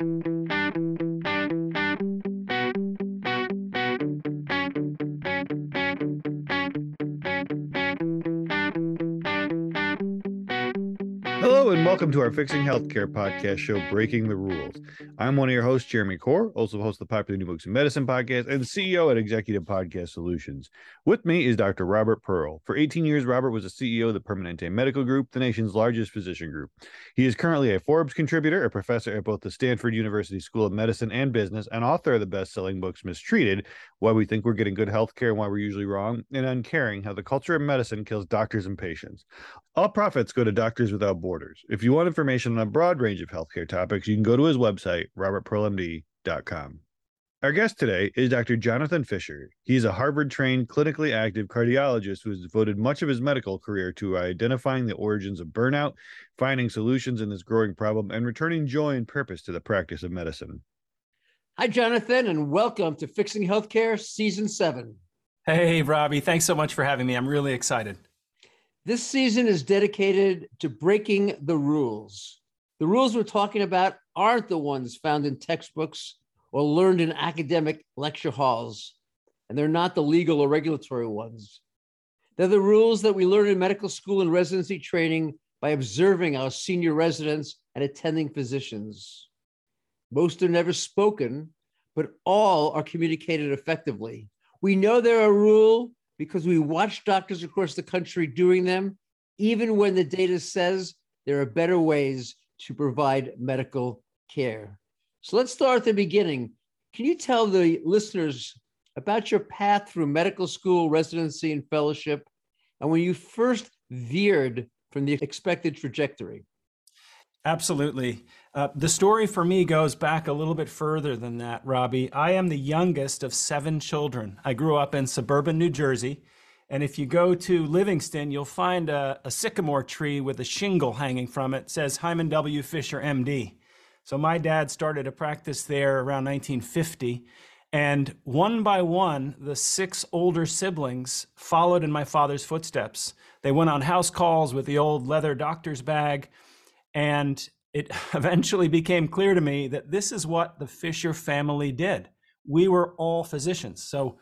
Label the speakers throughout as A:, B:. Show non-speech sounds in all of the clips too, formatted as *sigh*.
A: Hello and welcome to our Fixing Healthcare podcast show, Breaking the Rules. I'm one of your hosts, Jeremy Corr, also host of the popular New Books in Medicine podcast and CEO at Executive Podcast Solutions. With me is Dr. Robert Pearl. For 18 years, Robert was the CEO of the Permanente Medical Group, the nation's largest physician group. He is currently a Forbes contributor, a professor at both the Stanford University School of Medicine and Business, and author of the best-selling books Mistreated, Why We Think We're Getting Good Healthcare and Why We're Usually Wrong, and Uncaring, How the Culture of Medicine Kills Doctors and Patients. All profits go to Doctors Without Borders. If you want information on a broad range of healthcare topics, you can go to his website, robertpearlmd.com. Our guest today is Dr. Jonathan Fisher. He's a Harvard trained, clinically active cardiologist who has devoted much of his medical career to identifying the origins of burnout, finding solutions in this growing problem, and returning joy and purpose to the practice of medicine.
B: Hi, Jonathan, and welcome to Fixing Healthcare Season 7.
C: Hey, Robbie. Thanks so much for having me. I'm really excited.
B: This season is dedicated to breaking the rules. The rules we're talking about aren't the ones found in textbooks or learned in academic lecture halls, and they're not the legal or regulatory ones. They're the rules that we learn in medical school and residency training by observing our senior residents and attending physicians. Most are never spoken, but all are communicated effectively. We know they're a rule because we watch doctors across the country doing them, even when the data says there are better ways to provide medical care. So let's start at the beginning. Can you tell the listeners about your path through medical school, residency, and fellowship, and when you first veered from the expected trajectory?
C: Absolutely. Uh, the story for me goes back a little bit further than that, Robbie. I am the youngest of seven children. I grew up in suburban New Jersey. And if you go to Livingston, you'll find a, a sycamore tree with a shingle hanging from it. it says Hyman W. Fisher, MD. So my dad started a practice there around 1950. And one by one, the six older siblings followed in my father's footsteps. They went on house calls with the old leather doctor's bag. And it *laughs* eventually became clear to me that this is what the Fisher family did. We were all physicians. So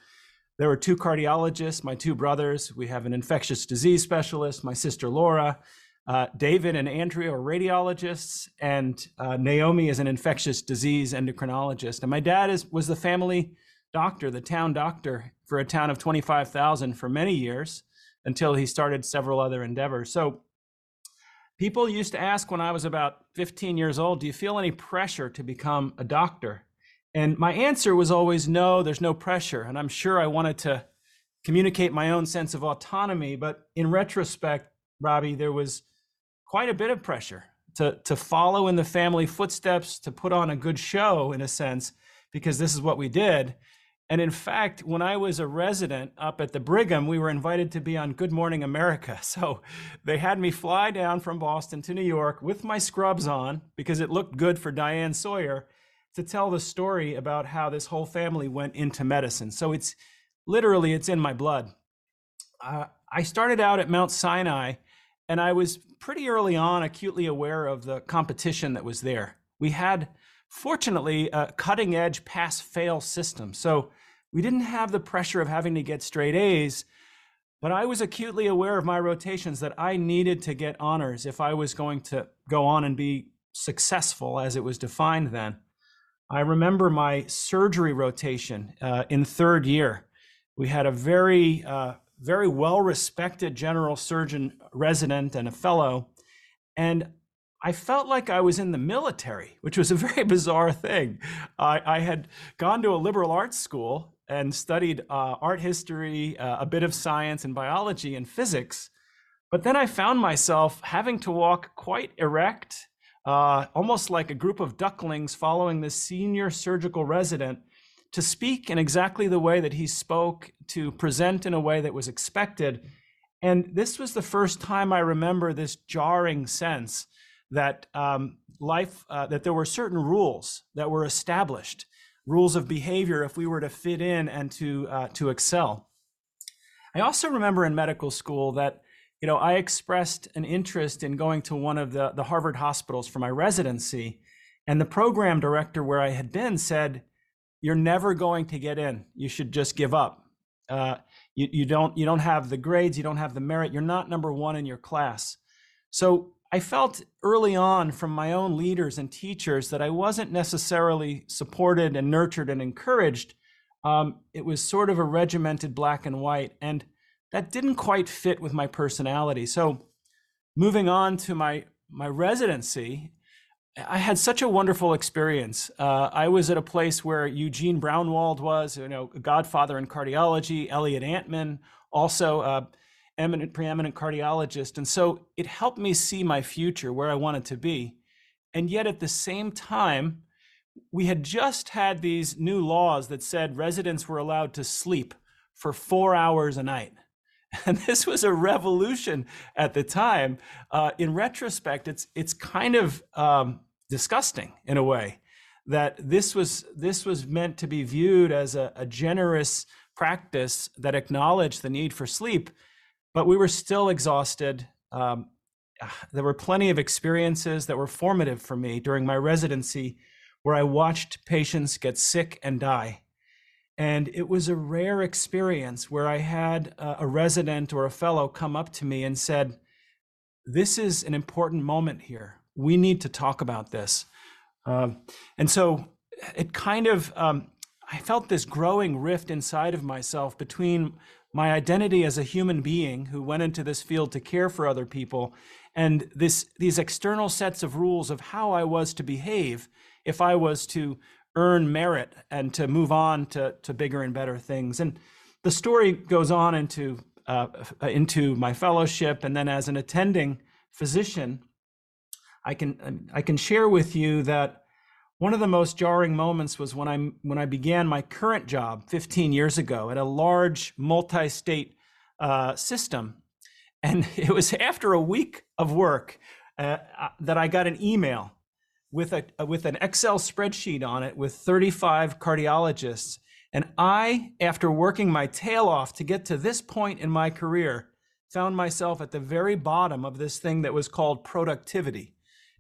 C: there were two cardiologists, my two brothers. We have an infectious disease specialist, my sister Laura. Uh, David and Andrea are radiologists, and uh, Naomi is an infectious disease endocrinologist. And my dad is was the family doctor, the town doctor for a town of 25,000 for many years until he started several other endeavors. So people used to ask when I was about 15 years old, do you feel any pressure to become a doctor? And my answer was always no, there's no pressure. And I'm sure I wanted to communicate my own sense of autonomy, but in retrospect, Robbie, there was quite a bit of pressure to to follow in the family footsteps, to put on a good show in a sense, because this is what we did. And in fact, when I was a resident up at the Brigham, we were invited to be on Good Morning America. *laughs* So they had me fly down from Boston to New York with my scrubs on because it looked good for Diane Sawyer to tell the story about how this whole family went into medicine. So it's literally it's in my blood. Uh, I started out at Mount Sinai and I was pretty early on acutely aware of the competition that was there. We had, fortunately, a cutting edge pass fail system. So we didn't have the pressure of having to get straight A's, but I was acutely aware of my rotations that I needed to get honors if I was going to go on and be successful as it was defined then. I remember my surgery rotation uh, in third year. We had a very uh, very well respected general surgeon resident and a fellow. And I felt like I was in the military, which was a *laughs* very bizarre thing. I, I had gone to a liberal arts school and studied uh, art history, uh, a bit of science and biology and physics. But then I found myself having to walk quite erect, uh, almost like a group of ducklings following the senior surgical resident to speak in exactly the way that he spoke, to present in a way that was expected. And this was the first time I remember this jarring sense that um, life, uh, that there were certain rules that were established, rules of behavior if we were to fit in and to, uh, to excel. I also remember in medical school that you know, I expressed an interest in going to one of the, the Harvard hospitals for my residency. And the program director where I had been said, You're never going to get in. You should just give up. Uh, you, you, don't, you don't have the grades, you don't have the merit, you're not number one in your class. So I felt early on from my own leaders and teachers that I wasn't necessarily supported and nurtured and encouraged. Um, it was sort of a regimented black and white, and that didn't quite fit with my personality. So, moving on to my my residency, I had such a wonderful experience. Uh, I was at a place where Eugene Braunwald was, you know, a godfather in cardiology, Elliot Antman, also uh, eminent, preeminent cardiologist. And so it helped me see my future, where I wanted to be. And yet at the same time, we had just had these new laws that said residents were allowed to sleep for four hours a night. *laughs* And this was a revolution at the time. Uh, in retrospect, it's it's kind of um, disgusting in a way that this was this was meant to be viewed as a, a generous practice that acknowledged the need for sleep but we were still exhausted. Um, there were plenty of experiences that were formative for me during my residency where i watched patients get sick and die. And it was a rare experience where i had a, a resident or a fellow come up to me and said this is an important moment here. We need to talk about this. Um, and so it kind of, um, I felt this growing rift inside of myself between my identity as a human being who went into this field to care for other people and this, these external sets of rules of how I was to behave if I was to earn merit and to move on to, to bigger and better things. And the story goes on into, uh, into my fellowship and then as an attending physician, I can I can share with you that one of the most jarring moments was when I when I began my current job 15 years ago at a large multi-state uh, system, and *laughs* it was after a week of work uh, uh that I got an email with a with an Excel spreadsheet on it with 35 cardiologists, and I, after working my tail off to get to this point in my career, found myself at the very bottom of this thing that was called productivity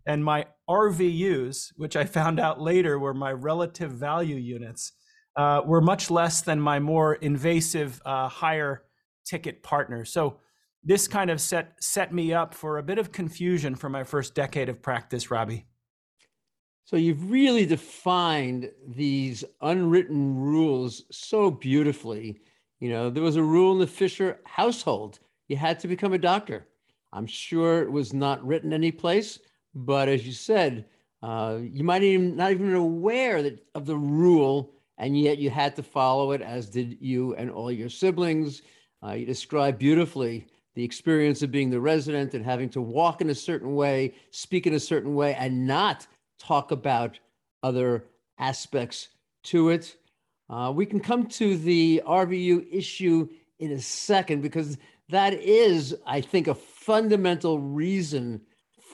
C: and my RVUs, which I found out later were my relative value units, uh, were much less than my more invasive, uh, higher ticket partners. So this kind of set set me up for a bit of confusion for my first decade of practice, Robbie.
B: So you've really defined these unwritten rules so beautifully. You know, there was a rule in the Fisher household. You had to become a doctor. I'm sure it was not written any place, but as you said, uh, you might even not even aware that of the rule, and yet you had to follow it, as did you and all your siblings. Uh, you described beautifully the experience of being the resident and having to walk in a certain way, speak in a certain way, and not talk about other aspects to it. Uh, we can come to the RVU issue in a second because that is, I think, a fundamental reason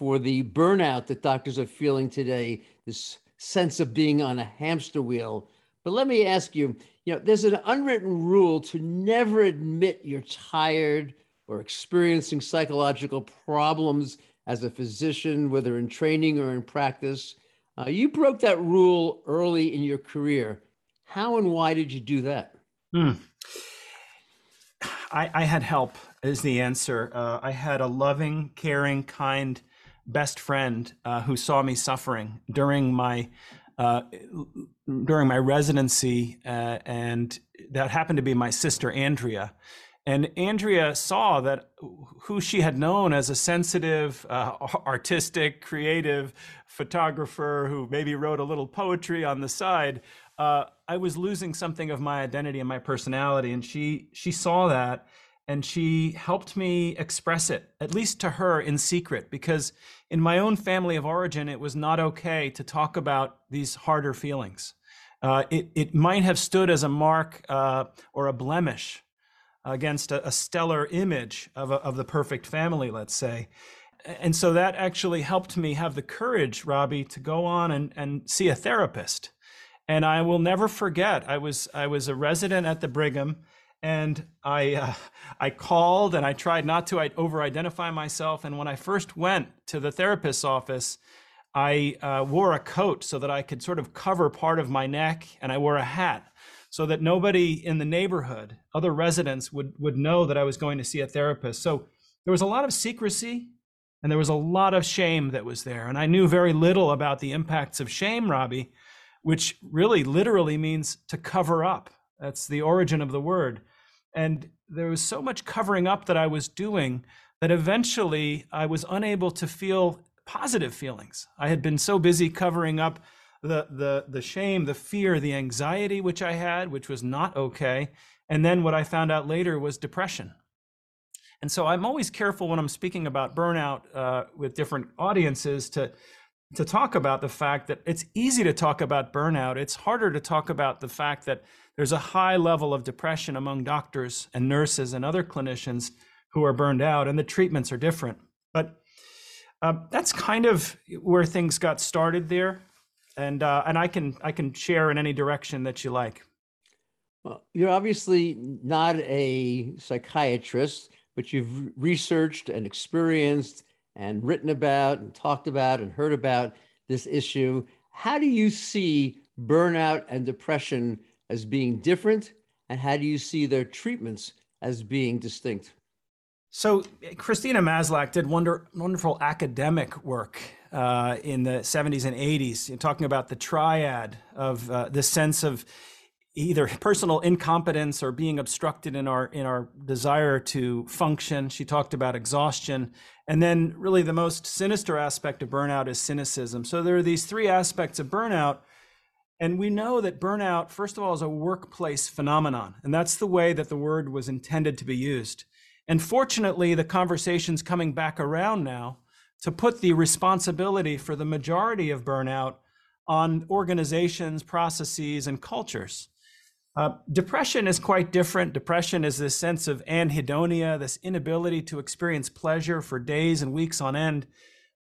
B: for the burnout that doctors are feeling today, this sense of being on a hamster wheel. But let me ask you, you know, there's an unwritten rule to never admit you're tired or experiencing psychological problems as a physician, whether in training or in practice. Uh, you broke that rule early in your career. How and why did you do that? Hmm.
C: I, I, had help, is the answer. Uh, I had a loving, caring, kind best friend uh, who saw me suffering during my uh, during my residency, uh, and that happened to be my sister Andrea. And Andrea saw that who she had known as a sensitive, uh, *laughs* artistic, creative photographer who maybe wrote a little poetry on the side. Uh, I was losing something of my identity and my personality, and she she saw that and she helped me express it, at least to her in secret, because in my own family of origin, it was not okay to talk about these harder feelings. Uh, it, it might have stood as a mark uh, or a blemish against a, a stellar image of, a, of the perfect family, let's say. And so that actually helped me have the courage, Robbie, to go on and, and see a therapist. And I will never forget, I was, I was a resident at the Brigham and I uh, I called and I tried not to over identify myself. And when I first went to the therapist's office, I uh, wore a coat so that I could sort of cover part of my neck, and I wore a hat so that nobody in the neighborhood, other residents, would would know that I was going to see a therapist. So there was a lot of secrecy, and there was a lot of shame that was there, and I knew very little about the impacts of shame, Robbie, which really literally means to cover up. That's the origin of the word, and there was so much covering up that I was doing that eventually I was unable to feel positive feelings. I had been so busy covering up the the the shame, the fear, the anxiety which I had, which was not okay, and then what I found out later was depression. And so I'm always careful when I'm speaking about burnout uh, with different audiences to to talk about the fact that it's easy to talk about burnout. It's harder to talk about the fact that there's a high level of depression among doctors and nurses and other clinicians who are burned out, and the treatments are different. But uh, that's kind of where things got started there, and uh, and I can I can share in any direction that you like.
B: Well, you're obviously not a psychiatrist, but you've researched and experienced and written about and talked about and heard about this issue. How do you see burnout and depression as being different, and how do you see their treatments as being distinct?
C: So Christina Maslach did wonder, wonderful academic work uh, in the 70s and 80s, talking about the triad of uh, the sense of either personal incompetence or being obstructed in our in our desire to function. She talked about exhaustion, and then really the most sinister aspect of burnout is cynicism. So there are these three aspects of burnout. And we know that burnout, first of all, is a workplace phenomenon. And that's the way that the word was intended to be used. And fortunately, the conversation's coming back around now to put the responsibility for the majority of burnout on organizations, processes, and cultures. Uh, depression is quite different. Depression is this sense of anhedonia, this inability to experience pleasure for days and weeks on end,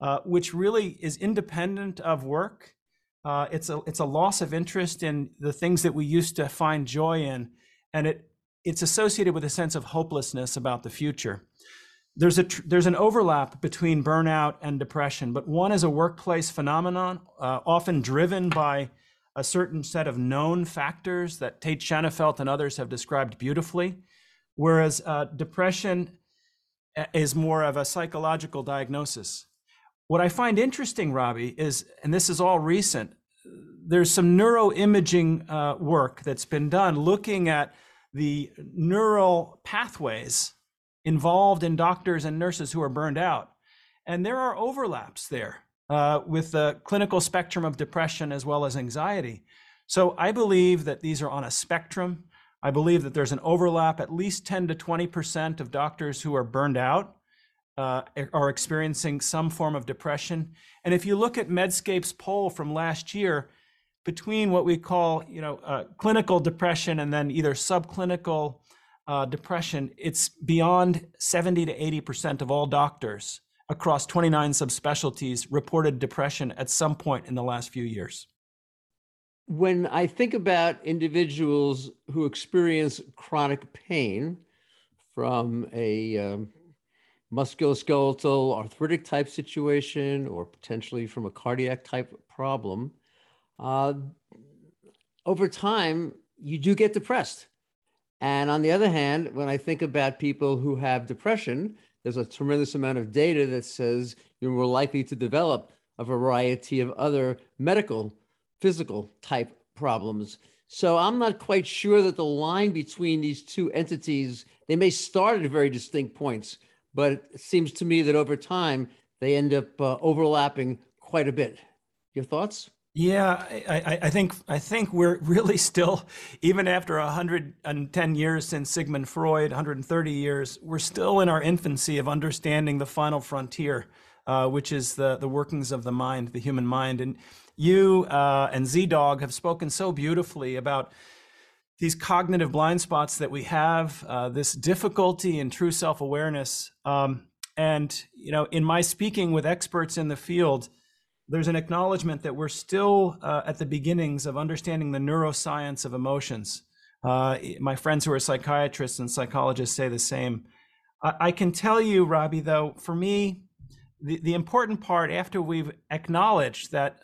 C: uh, which really is independent of work. Uh, it's a it's a loss of interest in the things that we used to find joy in, and it it's associated with a sense of hopelessness about the future. There's a there's an overlap between burnout and depression, but one is a workplace phenomenon, uh, often driven by a certain set of known factors that Tate Shanafelt and others have described beautifully, whereas uh, depression uh, is more of a psychological diagnosis. What I find interesting, Robbie, is, and this is all recent, there's some neuroimaging uh, work that's been done looking at the neural pathways involved in doctors and nurses who are burned out. And there are overlaps there uh, with the clinical spectrum of depression as well as anxiety. So I believe that these are on a spectrum. I believe that there's an overlap. At least 10 to 20% of doctors who are burned out uh, are experiencing some form of depression. And if you look at Medscape's poll from last year, between what we call, you know, uh, clinical depression and then either subclinical uh, depression, it's beyond 70 to 80% of all doctors across 29 subspecialties reported depression at some point in the last few years.
B: When I think about individuals who experience chronic pain from a um, musculoskeletal arthritic type situation or potentially from a cardiac type problem, uh, over time, you do get depressed. And on the other hand, when I think about people who have depression, there's a tremendous amount of data that says you're more likely to develop a variety of other medical, physical type problems. So I'm not quite sure that the line between these two entities, they may start at very distinct points, but it seems to me that over time they end up uh, overlapping quite a bit. Your thoughts?
C: Yeah, I, I, think I think we're *laughs* really still, even after 110 years since Sigmund Freud, 130 years, we're still in our infancy of understanding the final frontier, uh, which is the the workings of the mind, the human mind. And you uh, and ZDogg have spoken so beautifully about these cognitive blind spots that we have, uh, this difficulty in true self awareness. Um, and you know, in my speaking with experts in the field there's an acknowledgement that we're still uh, at the beginnings of understanding the neuroscience of emotions. Uh, my friends who are psychiatrists and psychologists say the same. I, I can tell you, Robbie, though, for me, the, the important part after we've acknowledged that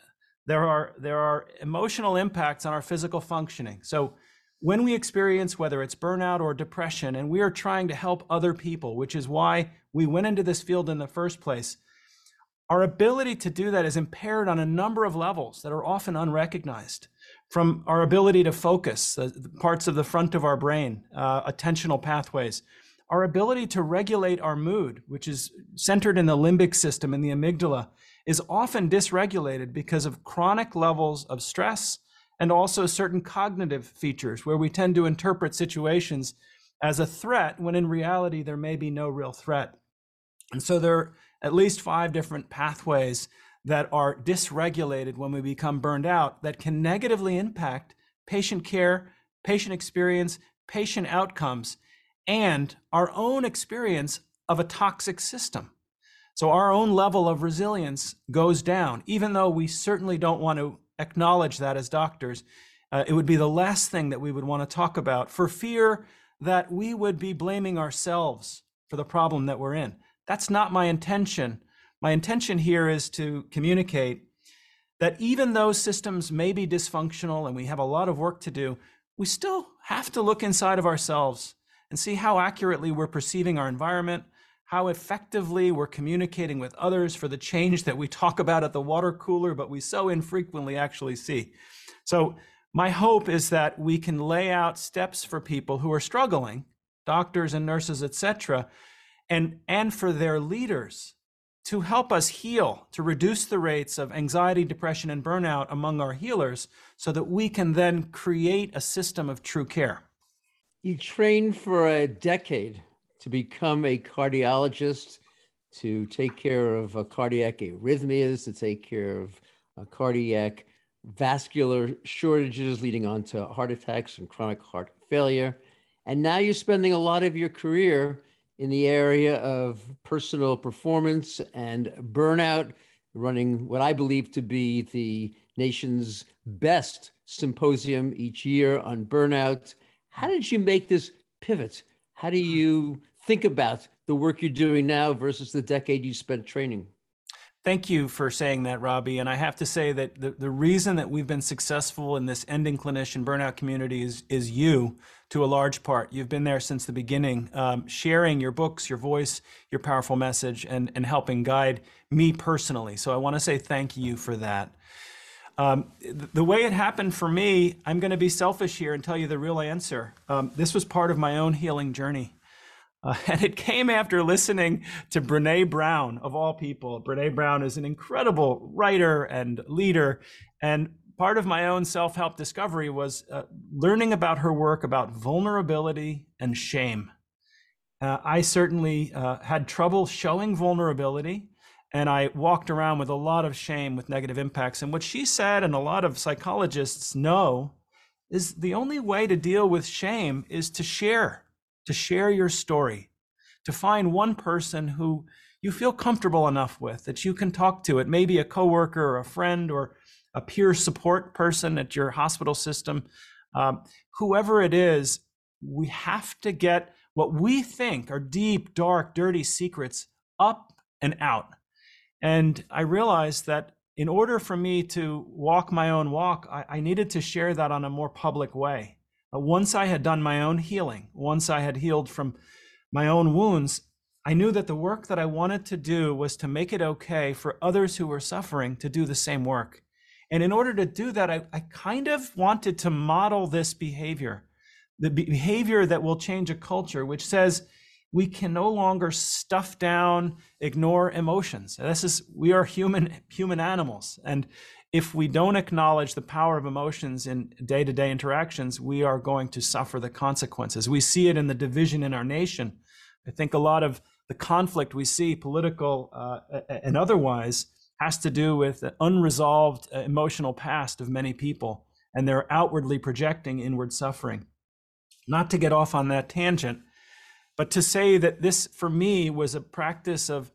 C: there are there are emotional impacts on our physical functioning. So when we experience whether it's burnout or depression and we are trying to help other people, which is why we went into this field in the first place, our ability to do that is impaired on a number of levels that are often unrecognized. From our ability to focus, uh, parts of the front of our brain, uh, attentional pathways, our ability to regulate our mood, which is centered in the limbic system in the amygdala, is often dysregulated because of chronic levels of stress and also certain cognitive features where we tend to interpret situations as a threat when in reality there may be no real threat. And so there are at least five different pathways that are dysregulated when we become burned out that can negatively impact patient care, patient experience, patient outcomes, and our own experience of a toxic system. So our own level of resilience goes down, even though we certainly don't want to acknowledge that as doctors. Uh, it would be the last thing that we would want to talk about for fear that we would be blaming ourselves for the problem that we're in. That's not my intention. My intention here is to communicate that even though systems may be dysfunctional and we have a lot of work to do, we still have to look inside of ourselves and see how accurately we're perceiving our environment, how effectively we're communicating with others for the change that we talk about at the water cooler, but we so infrequently actually see. So, my hope is that we can lay out steps for people who are struggling, doctors and nurses, etc., and, and for their leaders to help us heal, to reduce the rates of anxiety, depression, and burnout among our healers so that we can then create a system of true care.
B: You trained for a decade to become a cardiologist, to take care of uh, cardiac arrhythmias, to take care of uh, cardiac vascular shortages leading on to heart attacks and chronic heart failure. And now you're spending a lot of your career in the area of personal performance and burnout, running what I believe to be the nation's best symposium each year on burnout. How did you make this pivot how do you think about the work you're doing now versus the decade you spent training?
C: Thank you for saying that, Robbie. And I have to say that the, the reason that we've been successful in this ending clinician burnout community is, is you to a large part. You've been there since the beginning, um, sharing your books, your voice, your powerful message, and, and helping guide me personally. So I want to say thank you for that. Um, the way it happened for me, I'm going to be selfish here and tell you the real answer. Um, this was part of my own healing journey. Uh, *laughs* and it came after listening to Brene Brown, of all people. Brene Brown is an incredible writer and leader. And part of my own self help discovery was uh, learning about her work about vulnerability and shame. Uh, I certainly uh, had trouble showing vulnerability and I walked around with a lot of shame with negative impacts. And what she said, and a lot of psychologists know, is the only way to deal with shame is to share, to share your story, to find one person who you feel comfortable enough with that you can talk to. It may be a coworker or a friend or a peer support person at your hospital system. Um, whoever it is, we have to get what we think are deep, dark, dirty secrets up and out and I realized that in order for me to walk my own walk, I, I needed to share that on a more public way. But once I had done my own healing, once I had healed from my own wounds, I knew that the work that I wanted to do was to make it okay for others who were suffering to do the same work. And in order to do that, I, I kind of wanted to model this behavior, the behavior that will change a culture, which says, we can no longer stuff down, ignore emotions. This is we are human human animals, and if we don't acknowledge the power of emotions in day-to-day interactions, we are going to suffer the consequences. We see it in the division in our nation. I think a lot of the conflict we see, political uh, and otherwise, has to do with the unresolved uh, emotional past of many people, and they're outwardly projecting inward suffering. Not to get off on that tangent, but to say that this, for me, was a practice of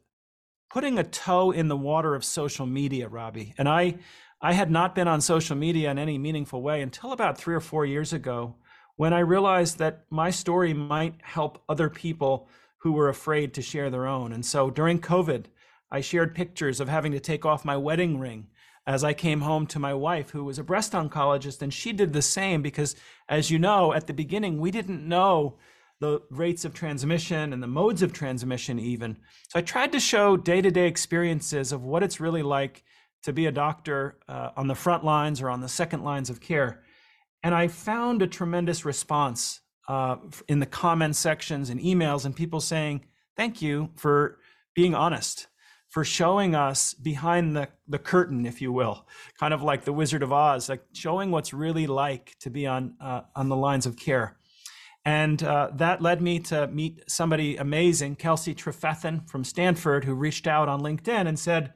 C: putting a toe in the water of social media, Robbie. And I, I had not been on social media in any meaningful way until about three or four years ago when I realized that my story might help other people who were afraid to share their own. And so during COVID, I shared pictures of having to take off my wedding ring as I came home to my wife, who was a breast oncologist, and she did the same because, as you know, at the beginning, we didn't know the rates of transmission and the modes of transmission, even. So I tried to show day to day experiences of what it's really like to be a doctor uh, on the front lines or on the second lines of care. And I found a tremendous response uh, in the comment sections and emails, and people saying, Thank you for being honest for showing us behind the, the curtain, if you will, kind of like the Wizard of Oz, like showing what's really like to be on uh, on the lines of care. And uh, that led me to meet somebody amazing, Kelsey Trefethen from Stanford, who reached out on LinkedIn and said,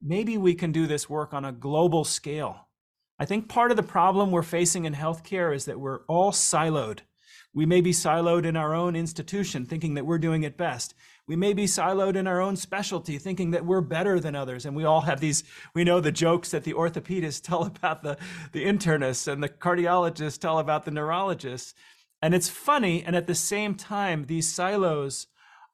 C: maybe we can do this work on a global scale. I think part of the problem we're facing in healthcare is that we're all siloed. We may be siloed in our own institution, thinking that we're doing it best. We may be siloed in our own specialty, thinking that we're better than others. And we all have these, we know the jokes that the orthopedists *laughs* tell about the, the internists and the cardiologists tell about the neurologists. And it's funny. And at the same time, these silos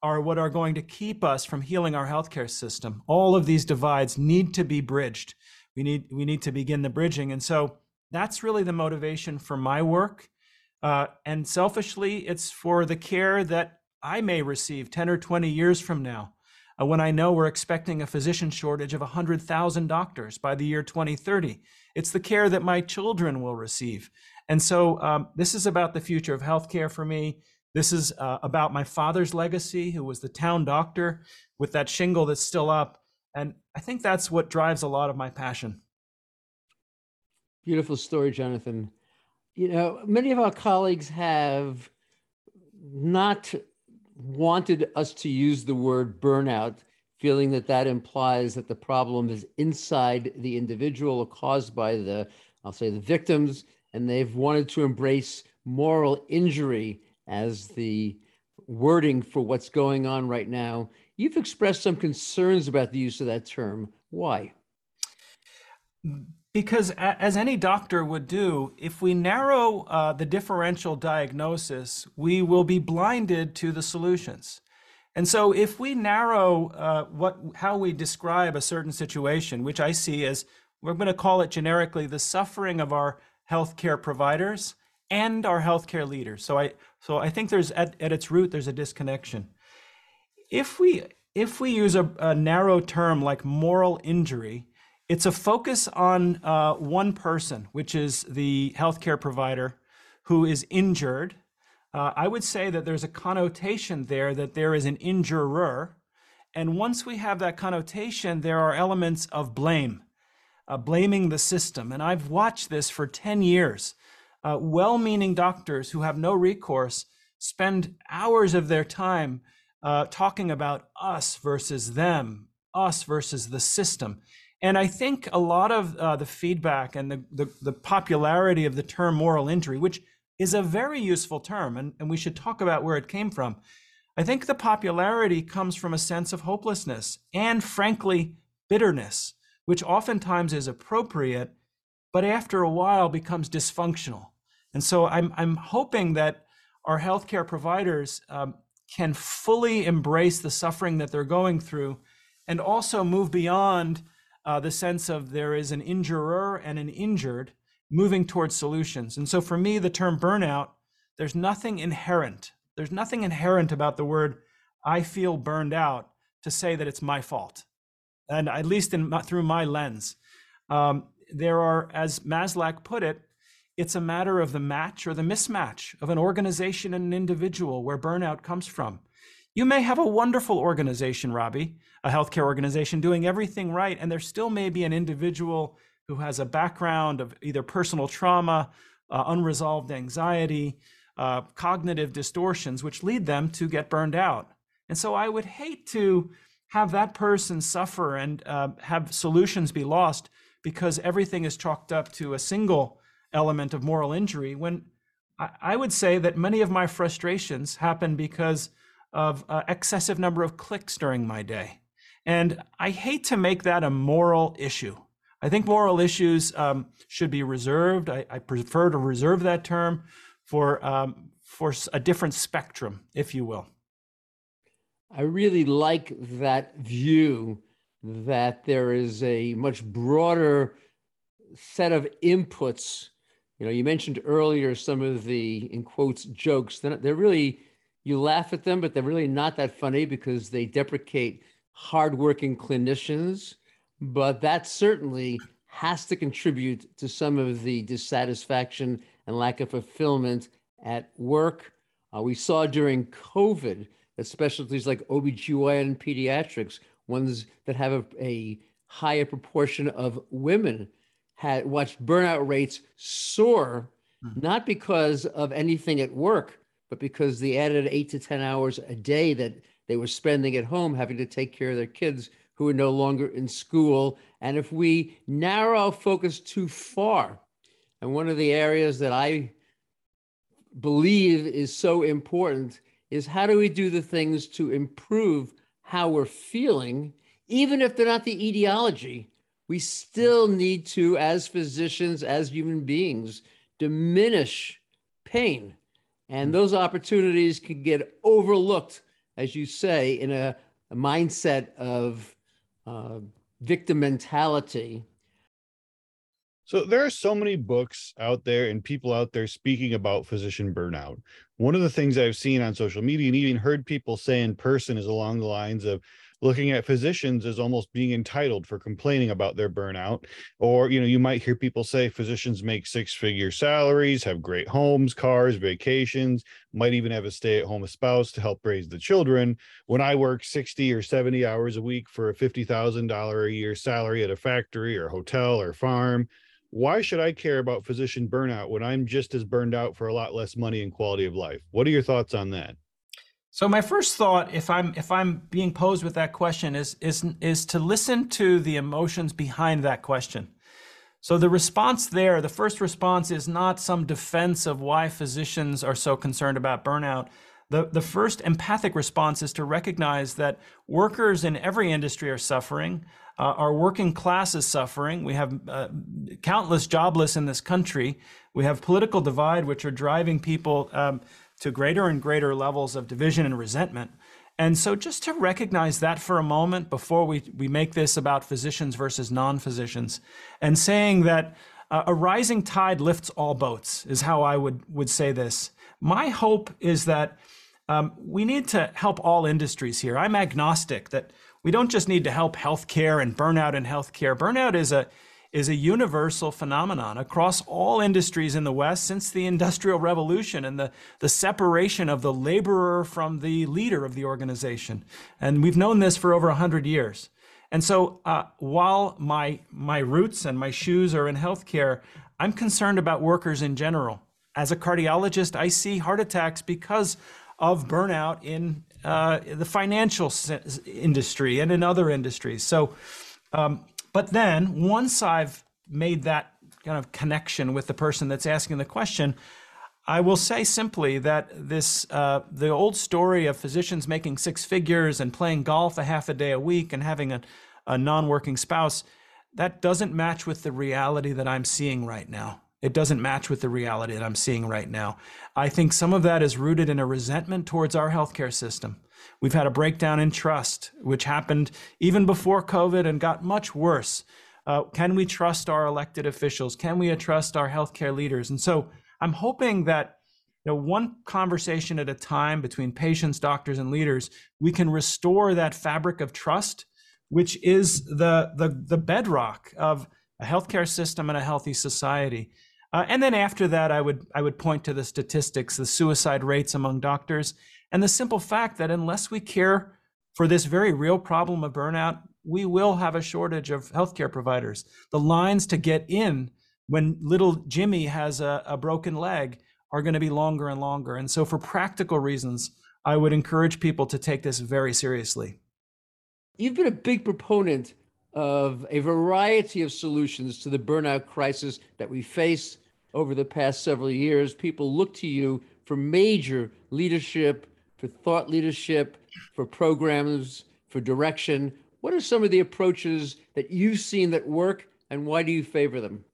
C: are what are going to keep us from healing our healthcare system. All of these divides need to be bridged. We need, we need to begin the bridging. And so that's really the motivation for my work. Uh, and selfishly, it's for the care that I may receive 10 or 20 years from now, uh, when I know we're expecting a physician shortage of 100,000 doctors by the year 2030. It's the care that my children will receive. And so um, this is about the future of healthcare for me. This is uh, about my father's legacy, who was the town doctor with that shingle that's still up. And I think that's what drives a lot of my passion.
B: Beautiful story, Jonathan. You know, many of our colleagues have not wanted us to use the word burnout, feeling that that implies that the problem is inside the individual or caused by the, I'll say, the victims, and they've wanted to embrace moral injury as the wording for what's going on right now. You've expressed some concerns about the use of that term. Why?
C: Because, as any doctor would do, if we narrow uh, the differential diagnosis, we will be blinded to the solutions. And so, if we narrow uh, what how we describe a certain situation, which I see as we're going to call it generically the suffering of our healthcare providers and our healthcare leaders. So I so I think there's at, at its root there's a disconnection. If we if we use a, a narrow term like moral injury, it's a focus on uh, one person, which is the healthcare provider who is injured. Uh, I would say that there's a connotation there that there is an injurer. And once we have that connotation, there are elements of blame, uh, blaming the system. And I've watched this for 10 years. Uh, well meaning doctors who have no recourse spend hours of their time uh, talking about us versus them, us versus the system. And I think a lot of uh, the feedback and the, the, the, popularity of the term moral injury, which is a very useful term, and, and we should talk about where it came from. I think the popularity comes from a sense of hopelessness and, frankly, bitterness, which oftentimes is appropriate, but after a while becomes dysfunctional. And so I'm, I'm hoping that our healthcare providers um, can fully embrace the suffering that they're going through and also move beyond uh, the sense of there is an injurer and an injured moving towards solutions. And so for me, the term burnout, there's nothing inherent. There's nothing inherent about the word I feel burned out to say that it's my fault. And at least in, through my lens, um, there are, as Maslach put it, it's a matter of the match or the mismatch of an organization and an individual where burnout comes from. You may have a wonderful organization, Robbie, a healthcare organization doing everything right, and there still may be an individual who has a background of either personal trauma, uh, unresolved anxiety, uh, cognitive distortions, which lead them to get burned out. And so I would hate to have that person suffer and uh, have solutions be lost because everything is chalked up to a single element of moral injury when I, I would say that many of my frustrations happen because of uh, excessive number of clicks during my day. And I hate to make that a moral issue. I think moral issues um, should be reserved. I, I, prefer to reserve that term for um, for a different spectrum, if you will.
B: I really like that view that there is a much broader set of inputs. You know, you mentioned earlier some of the, in quotes, jokes. They're, they're really, you laugh at them, but they're really not that funny because they deprecate hardworking clinicians. But that certainly has to contribute to some of the dissatisfaction and lack of fulfillment at work. Uh, we saw during COVID specialties like OBGYN and pediatrics, ones that have a, a higher proportion of women, had watched burnout rates soar, mm-hmm. not because of anything at work, but because the added eight to 10 hours a day that they were spending at home having to take care of their kids who are no longer in school. And if we narrow our focus too far, and one of the areas that I believe is so important is how do we do the things to improve how we're feeling, even if they're not the etiology? We still need to, as physicians, as human beings, diminish pain. And those opportunities can get overlooked, as you say, in a, a mindset of uh, victim mentality.
A: So there are so many books out there and people out there speaking about physician burnout. One of the things I've seen on social media and even heard people say in person is along the lines of looking at physicians as almost being entitled for complaining about their burnout or you know you might hear people say physicians make six figure salaries have great homes cars vacations might even have a stay at home spouse to help raise the children when i work 60 or 70 hours a week for a $50000 a year salary at a factory or hotel or farm why should I care about physician burnout when I'm just as burned out for a lot less money and quality of life? What are your thoughts on that?
C: So my first thought, if I'm if I'm being posed with that question, is is is to listen to the emotions behind that question. So the response there, the first response is not some defense of why physicians are so concerned about burnout. The, the first empathic response is to recognize that workers in every industry are suffering. Uh, our working class is suffering. We have uh, countless jobless in this country. We have political divide, which are driving people um, to greater and greater levels of division and resentment. And so, just to recognize that for a moment before we, we make this about physicians versus non physicians, and saying that uh, a rising tide lifts all boats is how I would, would say this. My hope is that um, we need to help all industries here. I'm agnostic that we don't just need to help healthcare and burnout in healthcare. Burnout is a is a universal phenomenon across all industries in the West since the Industrial Revolution and the, the separation of the laborer from the leader of the organization. And we've known this for over 100 years. And so uh, while my, my roots and my shoes are in healthcare, I'm concerned about workers in general. As a cardiologist, I see heart attacks because of burnout in uh, the financial industry and in other industries. So um, but then once I've made that kind of connection with the person that's asking the question, I will say simply that this uh, the old story of physicians making six figures and playing golf a half a day a week and having a, a non-working spouse that doesn't match with the reality that I'm seeing right now. It doesn't match with the reality that I'm seeing right now. I think some of that is rooted in a resentment towards our healthcare system. We've had a breakdown in trust, which happened even before COVID and got much worse. Uh, can we trust our elected officials? Can we trust our healthcare leaders? And so I'm hoping that you know, one conversation at a time between patients, doctors, and leaders, we can restore that fabric of trust, which is the, the, the bedrock of a healthcare system and a healthy society. Uh, and then after that, I would I would point to the statistics, the suicide rates among doctors, and the simple fact that unless we care for this very real problem of burnout, we will have a shortage of healthcare providers. The lines to get in when little Jimmy has a, a broken leg are going to be longer and longer. And so, for practical reasons, I would encourage people to take this very seriously.
B: You've been a big proponent of a variety of solutions to the burnout crisis that we face over the past several years. People look to you for major leadership for thought leadership, for programs, for direction. What are some of the approaches that you've seen that work, and why do you favor them?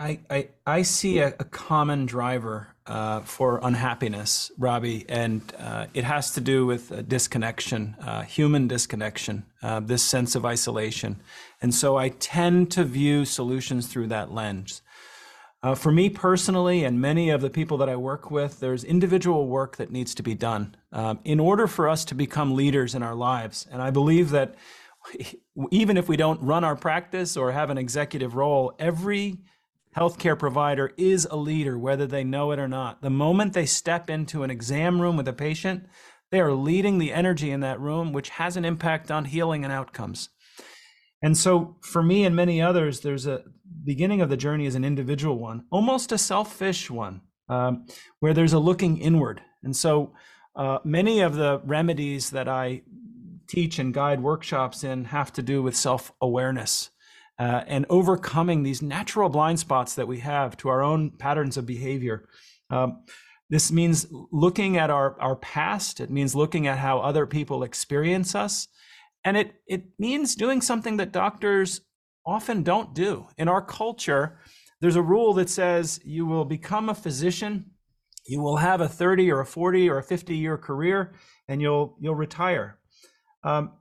C: I, I, I see a, a common driver uh, for unhappiness, Robbie, and uh, it has to do with disconnection, uh, human disconnection, uh, this sense of isolation. And so I tend to view solutions through that lens. Uh, for me personally, and many of the people that I work with, there's individual work that needs to be done um, in order for us to become leaders in our lives. And I believe that *laughs* even if we don't run our practice or have an executive role, every healthcare provider is a leader, whether they know it or not. The moment they step into an exam room with a patient, they are leading the energy in that room, which has an impact on healing and outcomes. And so, for me and many others, there's a beginning of the journey is an individual one, almost a selfish one, um, where there's a looking inward. And so, uh, many of the remedies that I teach and guide workshops in have to do with self awareness uh, and overcoming these natural blind spots that we have to our own patterns of behavior. Um, this means looking at our, our past, it means looking at how other people experience us, and it, it means doing something that doctors often don't do. In our culture, there's a rule that says you will become a physician, you will have a 30 or a 40 or a 50 year career, and you'll you'll retire. Um,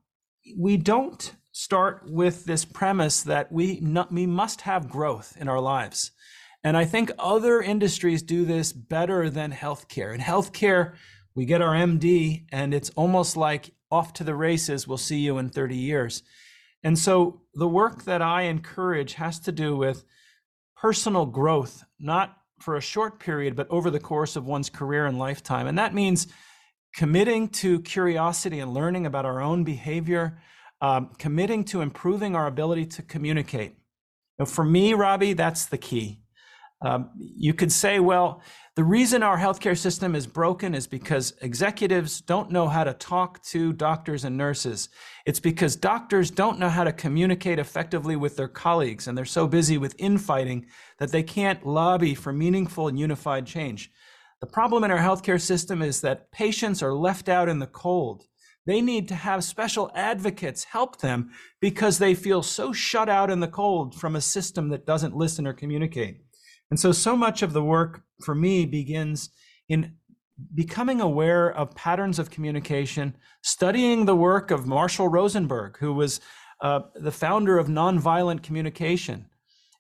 C: we don't start with this premise that we, not, we must have growth in our lives. And I think other industries do this better than healthcare. In healthcare, we get our MD and it's almost like off to the races, we'll see you in 30 years. And so the work that I encourage has to do with personal growth, not for a short period, but over the course of one's career and lifetime. And that means committing to curiosity and learning about our own behavior, um, committing to improving our ability to communicate. Now, for me, Robbie, that's the key. Um, you could say, well, the reason our healthcare system is broken is because executives don't know how to talk to doctors and nurses. It's because doctors don't know how to communicate effectively with their colleagues, and they're so busy with infighting that they can't lobby for meaningful and unified change. The problem in our healthcare system is that patients are left out in the cold. They need to have special advocates help them because they feel so shut out in the cold from a system that doesn't listen or communicate. And so, so much of the work for me begins in becoming aware of patterns of communication, studying the work of Marshall Rosenberg, who was uh, the founder of nonviolent communication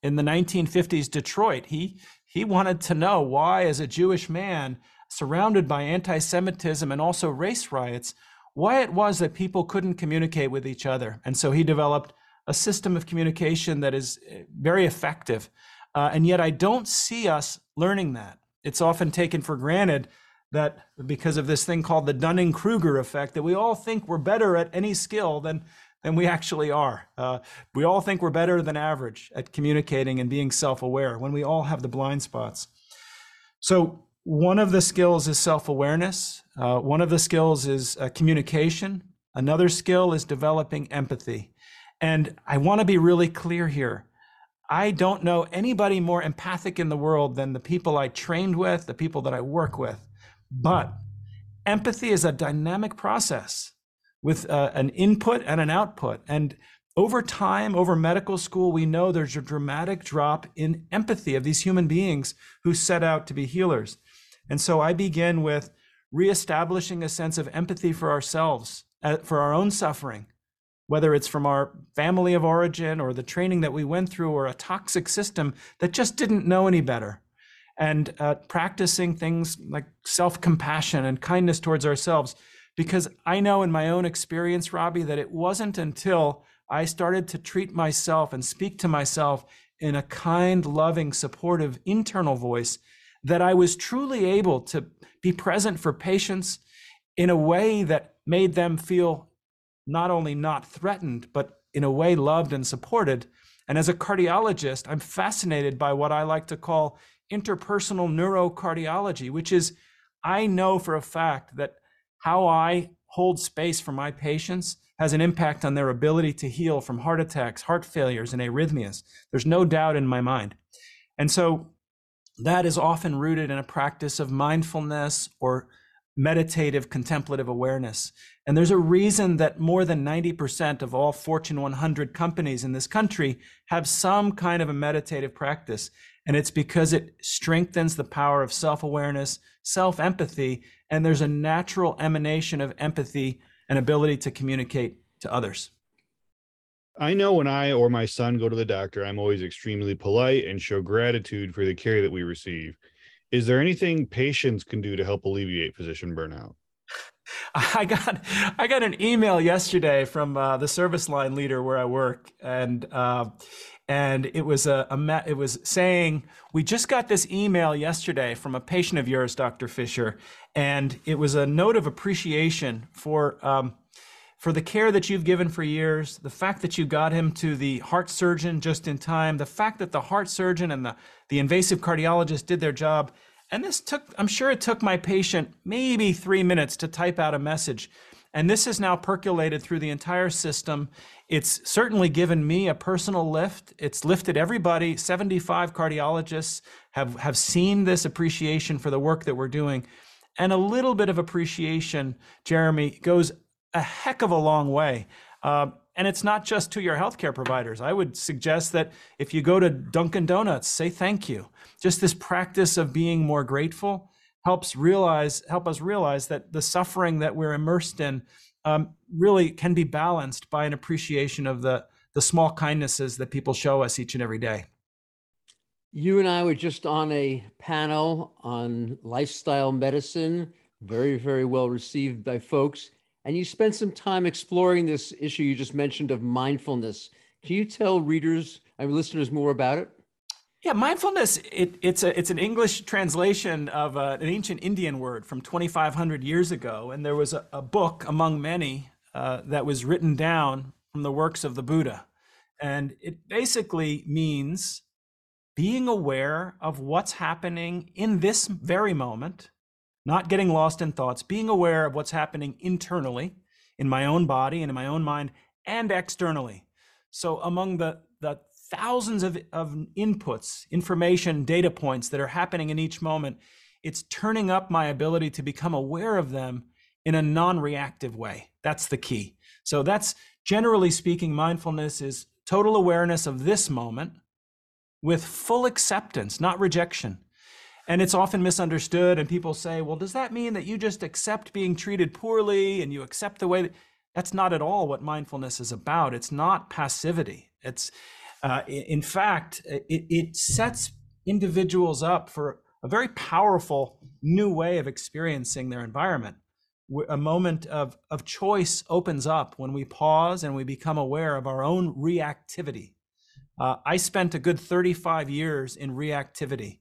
C: in the 1950s Detroit. He, he wanted to know why, as a Jewish man surrounded by anti Semitism and also race riots, why it was that people couldn't communicate with each other. And so he developed a system of communication that is eh, very effective. Uh, and yet I don't see us learning that. It's often taken for granted that because of this thing called the Dunning Kruger effect, that we all think we're better at any skill than, than we actually are. Uh, we all think we're better than average at communicating and being self aware when we all have the blind spots. So one of the skills is self-awareness. Uh, one of the skills is uh, communication. Another skill is developing empathy. And I want to be really clear here. I don't know anybody more empathic in the world than the people I trained with, the people that I work with. But empathy is a dynamic process with uh, an input and an output. And over time, over medical school, we know there's a dramatic drop in empathy of these human beings who set out to be healers. And so I begin with reestablishing a sense of empathy for ourselves, uh, for our own suffering, whether it's from our family of origin or the training that we went through or a toxic system that just didn't know any better. And uh, practicing things like self compassion and kindness towards ourselves. Because I know in my own experience, Robbie, that it wasn't until I started to treat myself and speak to myself in a kind, loving, supportive internal voice that I was truly able to be present for patients in a way that made them feel not only not threatened, but in a way loved and supported. And as a cardiologist, I'm fascinated by what I like to call interpersonal neurocardiology, which is I know for a fact that how I hold space for my patients has an impact on their ability to heal from heart attacks, heart failures, and arrhythmias. There's no doubt in my mind. And so that is often rooted in a practice of mindfulness or meditative contemplative awareness. And there's a reason that more than 90% of all Fortune 100 companies in this country have some kind of a meditative practice. And it's because it strengthens the power of self awareness, self empathy, and there's a natural emanation of empathy and ability to communicate to others.
A: I know when I or my son go to the doctor, I'm always extremely polite and show gratitude for the care that we receive. Is there anything patients can do to help alleviate physician burnout? *laughs*
C: I got I got an email yesterday from uh, the service line leader where I work, and uh, and it was a, a it was saying we just got this email yesterday from a patient of yours, Dr. Fisher, and it was a note of appreciation for um, for the care that you've given for years, the fact that you got him to the heart surgeon just in time, the fact that the heart surgeon and the, the invasive cardiologist did their job. And this took, I'm sure it took my patient maybe three minutes to type out a message. And this has now percolated through the entire system. It's certainly given me a personal lift. It's lifted everybody. 75 cardiologists have, have seen this appreciation for the work that we're doing. And a little bit of appreciation, Jeremy, goes a heck of a long way. Uh, and it's not just to your healthcare providers. I would suggest that if you go to Dunkin' Donuts, say thank you. Just this practice of being more grateful helps realize help us realize that the suffering that we're immersed in um, really can be balanced by an appreciation of the the small kindnesses that people show us each and every day.
B: You and I were just on a panel on lifestyle medicine, very very well received by folks and you spent some time exploring this issue you just mentioned of mindfulness. Can you tell readers and listeners more about it?
C: Yeah, mindfulness. It, it's a it's an English translation of a, an ancient Indian word from 2,500 years ago, and there was a, a book among many uh, that was written down from the works of the Buddha, and it basically means being aware of what's happening in this very moment not getting lost in thoughts, being aware of what's happening internally in my own body and in my own mind and externally. So among the, the thousands of, of inputs, information, data points that are happening in each moment, it's turning up my ability to become aware of them in a non-reactive way. That's the key. So that's generally speaking, mindfulness is total awareness of this moment with full acceptance, not rejection. And it's often misunderstood, and people say, well, does that mean that you just accept being treated poorly and you accept the way that... That's not at all what mindfulness is about. It's not passivity. It's, uh, in fact, it, it sets individuals up for a very powerful new way of experiencing their environment. A moment of, of choice opens up when we pause and we become aware of our own reactivity. Uh, I spent a good 35 years in reactivity.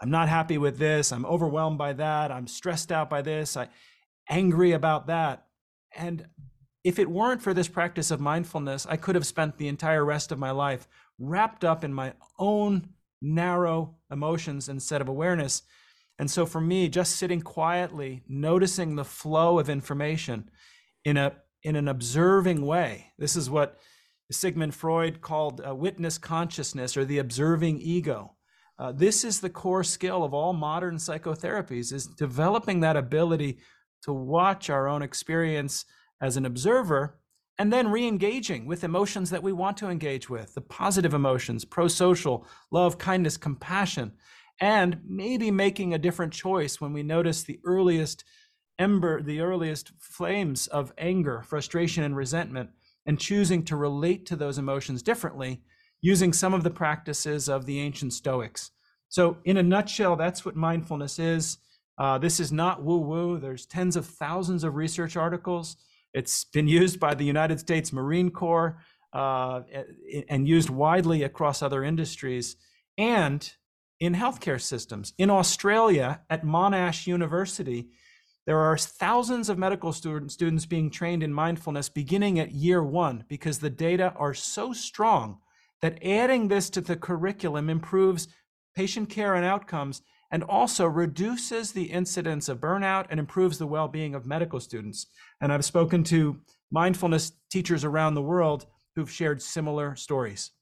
C: I'm not happy with this. I'm overwhelmed by that. I'm stressed out by this. I angry about that. And if it weren't for this practice of mindfulness, I could have spent the entire rest of my life wrapped up in my own narrow emotions instead of awareness. And so for me, just sitting quietly, noticing the flow of information in a in an observing way. This is what Sigmund Freud called a witness consciousness or the observing ego. Uh, this is the core skill of all modern psychotherapies is developing that ability to watch our own experience as an observer and then re-engaging with emotions that we want to engage with the positive emotions pro-social love kindness compassion and maybe making a different choice when we notice the earliest ember the earliest flames of anger frustration and resentment and choosing to relate to those emotions differently using some of the practices of the ancient Stoics. So, in a nutshell, that's what mindfulness is. Uh, this is not woo woo. There's tens of thousands of research articles. It's been *laughs* used by the United States Marine Corps uh, and used widely across other industries and in healthcare systems. In Australia, at Monash University, there are thousands of medical student, students being trained in mindfulness beginning at year one because the data are so strong that adding this to the curriculum improves patient care and outcomes and also reduces the incidence of burnout and improves the well-being of medical students. And I've spoken to mindfulness teachers around the world who've shared similar stories.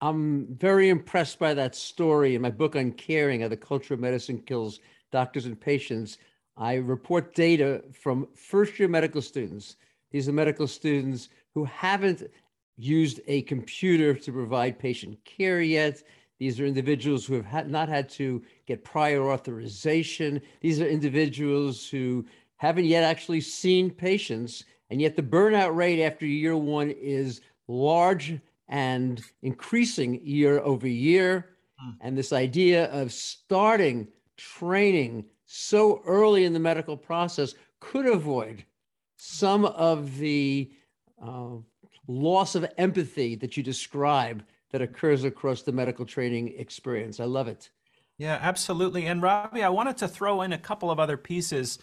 B: I'm very impressed by that story in my book on caring how the culture of medicine kills doctors and patients, I report data from first year medical students. These are medical students who haven't used a computer to provide patient care yet. These are individuals who have had, not had to get prior authorization. These are individuals who haven't yet actually seen patients. And yet the burnout rate after year one is large and increasing year over year. Mm. And this idea of starting training so early in the medical process could avoid some of the uh, loss of empathy that you describe that occurs across the medical training experience. I love it.
C: Yeah, absolutely. And Robbie, I wanted to throw in a couple of other pieces.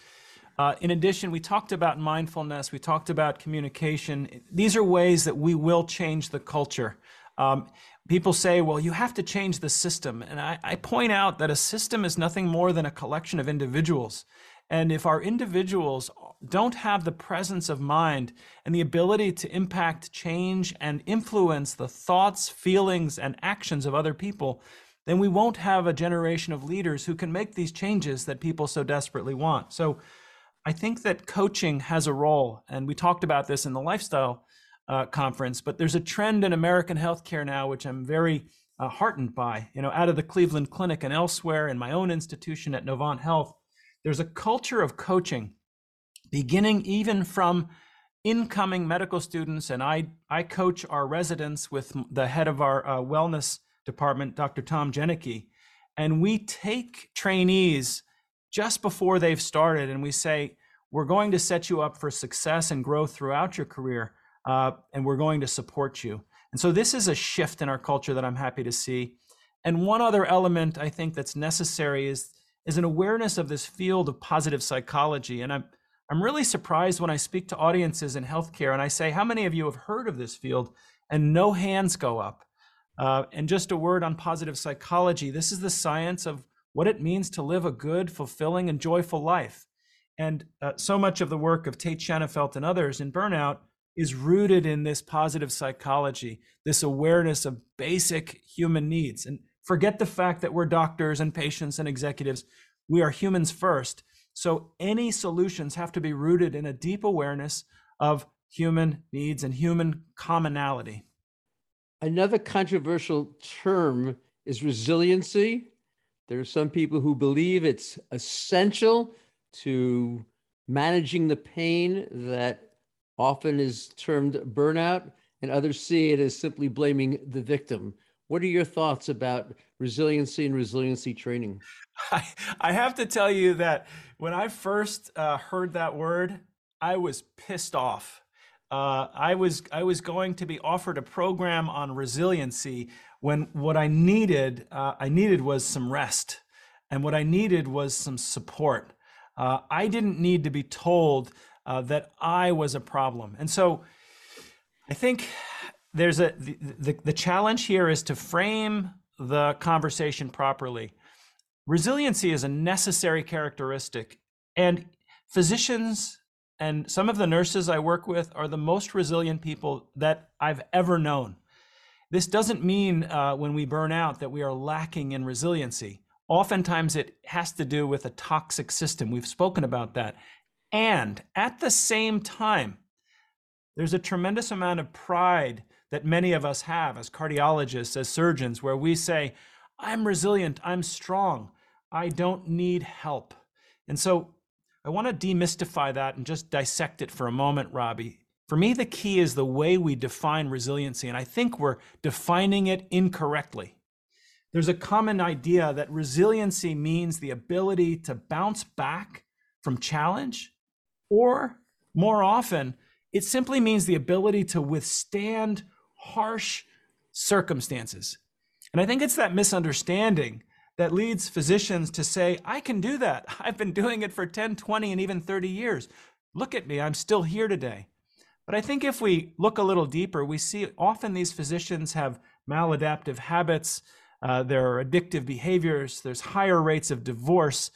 C: Uh, in addition, we talked about mindfulness, we talked about communication. These are ways that we will change the culture. Um, people say, well, you have to change the system. And I, I point out that a system is nothing more than a collection of individuals. And if our individuals don't have the presence of mind and the ability to impact change and influence the thoughts, feelings, and actions of other people, then we won't have a generation of leaders who can make these changes that people so desperately want. So I think that coaching has a role. And we talked about this in the lifestyle uh, conference, but there's a trend in American healthcare now, which I'm very uh, heartened by. You know, out of the Cleveland Clinic and elsewhere in my own institution at Novant Health, there's a culture of coaching beginning even from incoming medical students. And I, I coach our residents with the head of our uh, wellness department, Dr. Tom Janicki. And we take trainees just before they've started and we say, we're going to set you up for success and growth throughout your career, uh, and we're going to support you. And so this is a shift in our culture that I'm happy to see. And one other element I think that's necessary is is an awareness of this field of positive psychology. And I'm, I'm really surprised when I speak to audiences in healthcare and I say, How many of you have heard of this field? And no hands go up. Uh, and just a word on positive psychology this is the science of what it means to live a good, fulfilling, and joyful life. And uh, so much of the work of Tait Shanafelt and others in burnout is rooted in this positive psychology, this awareness of basic human needs. And Forget the fact that we're doctors and patients and executives. We are humans first. So any solutions have to be rooted in a deep awareness of human needs and human commonality.
B: Another controversial term is resiliency. There are some people who believe it's essential to managing the pain that often is termed burnout, and others see it as simply blaming the victim. What are your thoughts about resiliency and resiliency training? *laughs*
C: I, I have to tell you that when I first uh, heard that word, I was pissed off. Uh, I was I was going to be offered a program on resiliency when what I needed uh, I needed was some rest, and what I needed was some support. Uh, I didn't need to be told uh, that I was a problem, and so I think there's a the, the, the challenge here is to frame the conversation properly. Resiliency is a necessary characteristic, and physicians and some of the nurses I work with are the most resilient people that I've ever known. This doesn't mean uh, when we burn out that we are lacking in resiliency. Oftentimes, it has to do with a toxic system. We've spoken about that. And at the same time, there's a tremendous amount of pride that many of us have as cardiologists, as surgeons, where we say, I'm resilient, I'm strong, I don't need help. And so I want to demystify that and just dissect it for a moment, Robbie. For me, the key is the way we define resiliency, and I think we're defining it incorrectly. There's a common idea that resiliency means the ability to bounce back from challenge, or more often, it simply means the ability to withstand harsh circumstances. And I think it's that misunderstanding that leads physicians to say, I can do that. *laughs* I've been doing it for 10, 20, and even 30 years. Look at me, I'm still here today. But I think if we look a little deeper, we see often these physicians have maladaptive habits, uh, there are addictive behaviors, there's higher rates of divorce,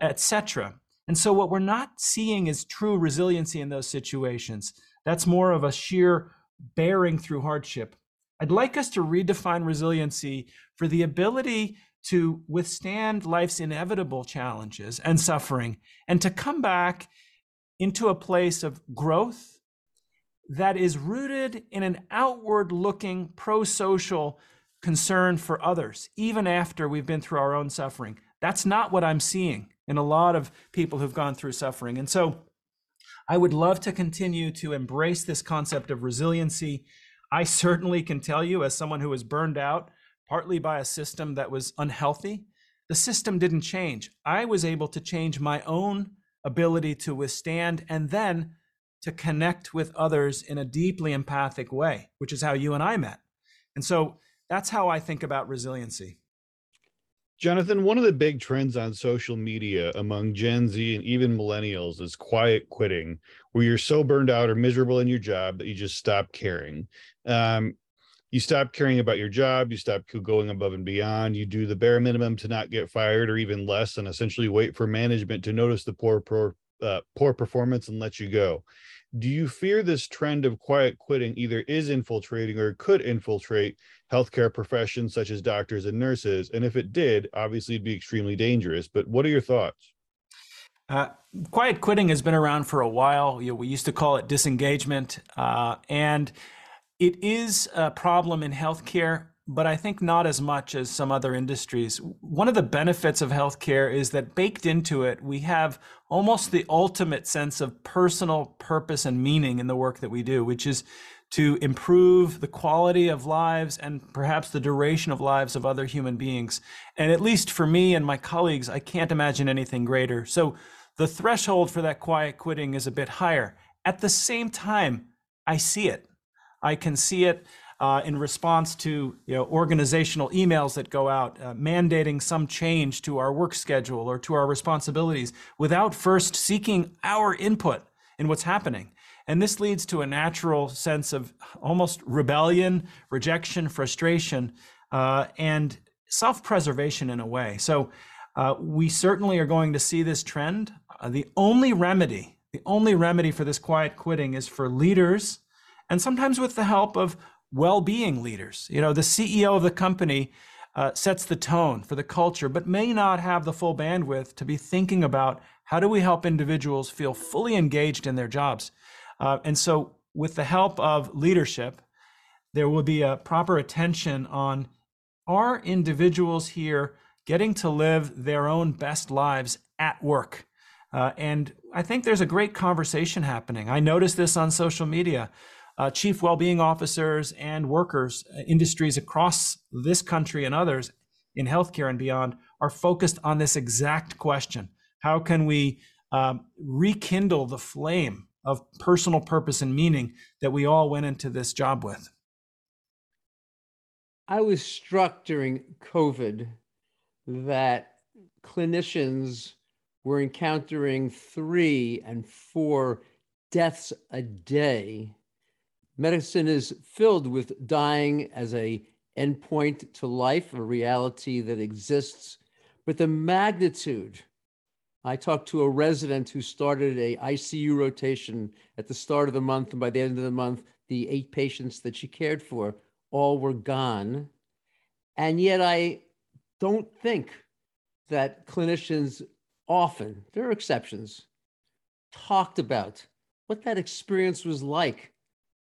C: etc. And so what we're not seeing is true resiliency in those situations. That's more of a sheer bearing through hardship. I'd like us to redefine resiliency for the ability to withstand life's inevitable challenges and suffering and to come back into a place of growth that is rooted in an outward looking pro social concern for others, even after we've been through our own suffering. That's not what I'm seeing in a lot of people who've gone through suffering. And so I would love to continue to embrace this concept of resiliency. I certainly can tell you, as someone who was burned out, partly by a system that was unhealthy, the system didn't change. I was able to change my own ability to withstand and then to connect with others in a deeply empathic way, which is how you and I met. And so that's how I think about resiliency.
A: Jonathan, one of the big trends on social media among Gen Z and even millennials is quiet quitting, where you're so burned out or miserable in your job that you just stop caring. Um, you stop caring about your job, you stop going above and beyond, you do the bare minimum to not get fired or even less, and essentially wait for management to notice the poor, poor, uh, poor performance and let you go do you fear this trend of quiet quitting either is infiltrating or could infiltrate healthcare professions such as doctors and nurses? And if it did, obviously it'd be extremely dangerous. But what are your thoughts?
C: Uh, quiet quitting has been around for a while. You know, we used to call it disengagement, uh, and it is a problem in healthcare but I think not as much as some other industries. One of the benefits of healthcare is that baked into it, we have almost the ultimate sense of personal purpose and meaning in the work that we do, which is to improve the quality of lives and perhaps the duration of lives of other human beings. And at least for me and my colleagues, I can't imagine anything greater. So the threshold for that quiet quitting is a bit higher. At the same time, I see it. I can see it uh, in response to you know, organizational emails that go out uh, mandating some change to our work schedule or to our responsibilities without first seeking our input in what's happening. And this leads to a natural sense of almost rebellion, rejection, frustration, uh, and self preservation in a way. So uh, we certainly are going to see this trend. Uh, the only remedy, the only remedy for this quiet quitting is for leaders, and sometimes with the help of well-being leaders. You know, the CEO of the company uh, sets the tone for the culture, but may not have the full bandwidth to be thinking about how do we help individuals feel fully engaged in their jobs. Uh, and so, with the help of leadership, there will be a proper attention on are individuals here getting to live their own best lives at work? Uh, and I think there's a great conversation happening. I noticed this on social media uh, chief well-being officers and workers, uh, industries across this country and others in healthcare and beyond are focused on this exact question. How can we um, rekindle the flame of personal purpose and meaning that we all went into this job with?
B: I was struck during COVID that clinicians were encountering three and four deaths a day Medicine is filled with dying as a endpoint to life, a reality that exists, but the magnitude. I talked to a resident who started a ICU rotation at the start of the month, and by the end of the month, the eight patients that she cared for all were gone. And yet, I don't think that clinicians often, there are exceptions, talked about what that experience was like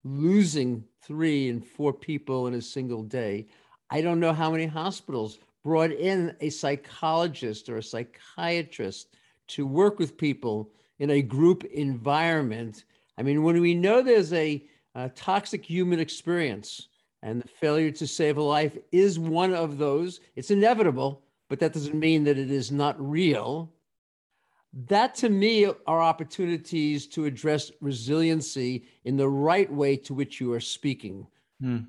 B: losing three and four people in a single day. I don't know how many hospitals brought in a psychologist or a psychiatrist to work with people in a group environment. I mean, when we know there's a, a toxic human experience and the failure to save a life is one of those, it's inevitable, but that doesn't mean that it is not real that to me are opportunities to address resiliency in the right way to which you are speaking. Hmm.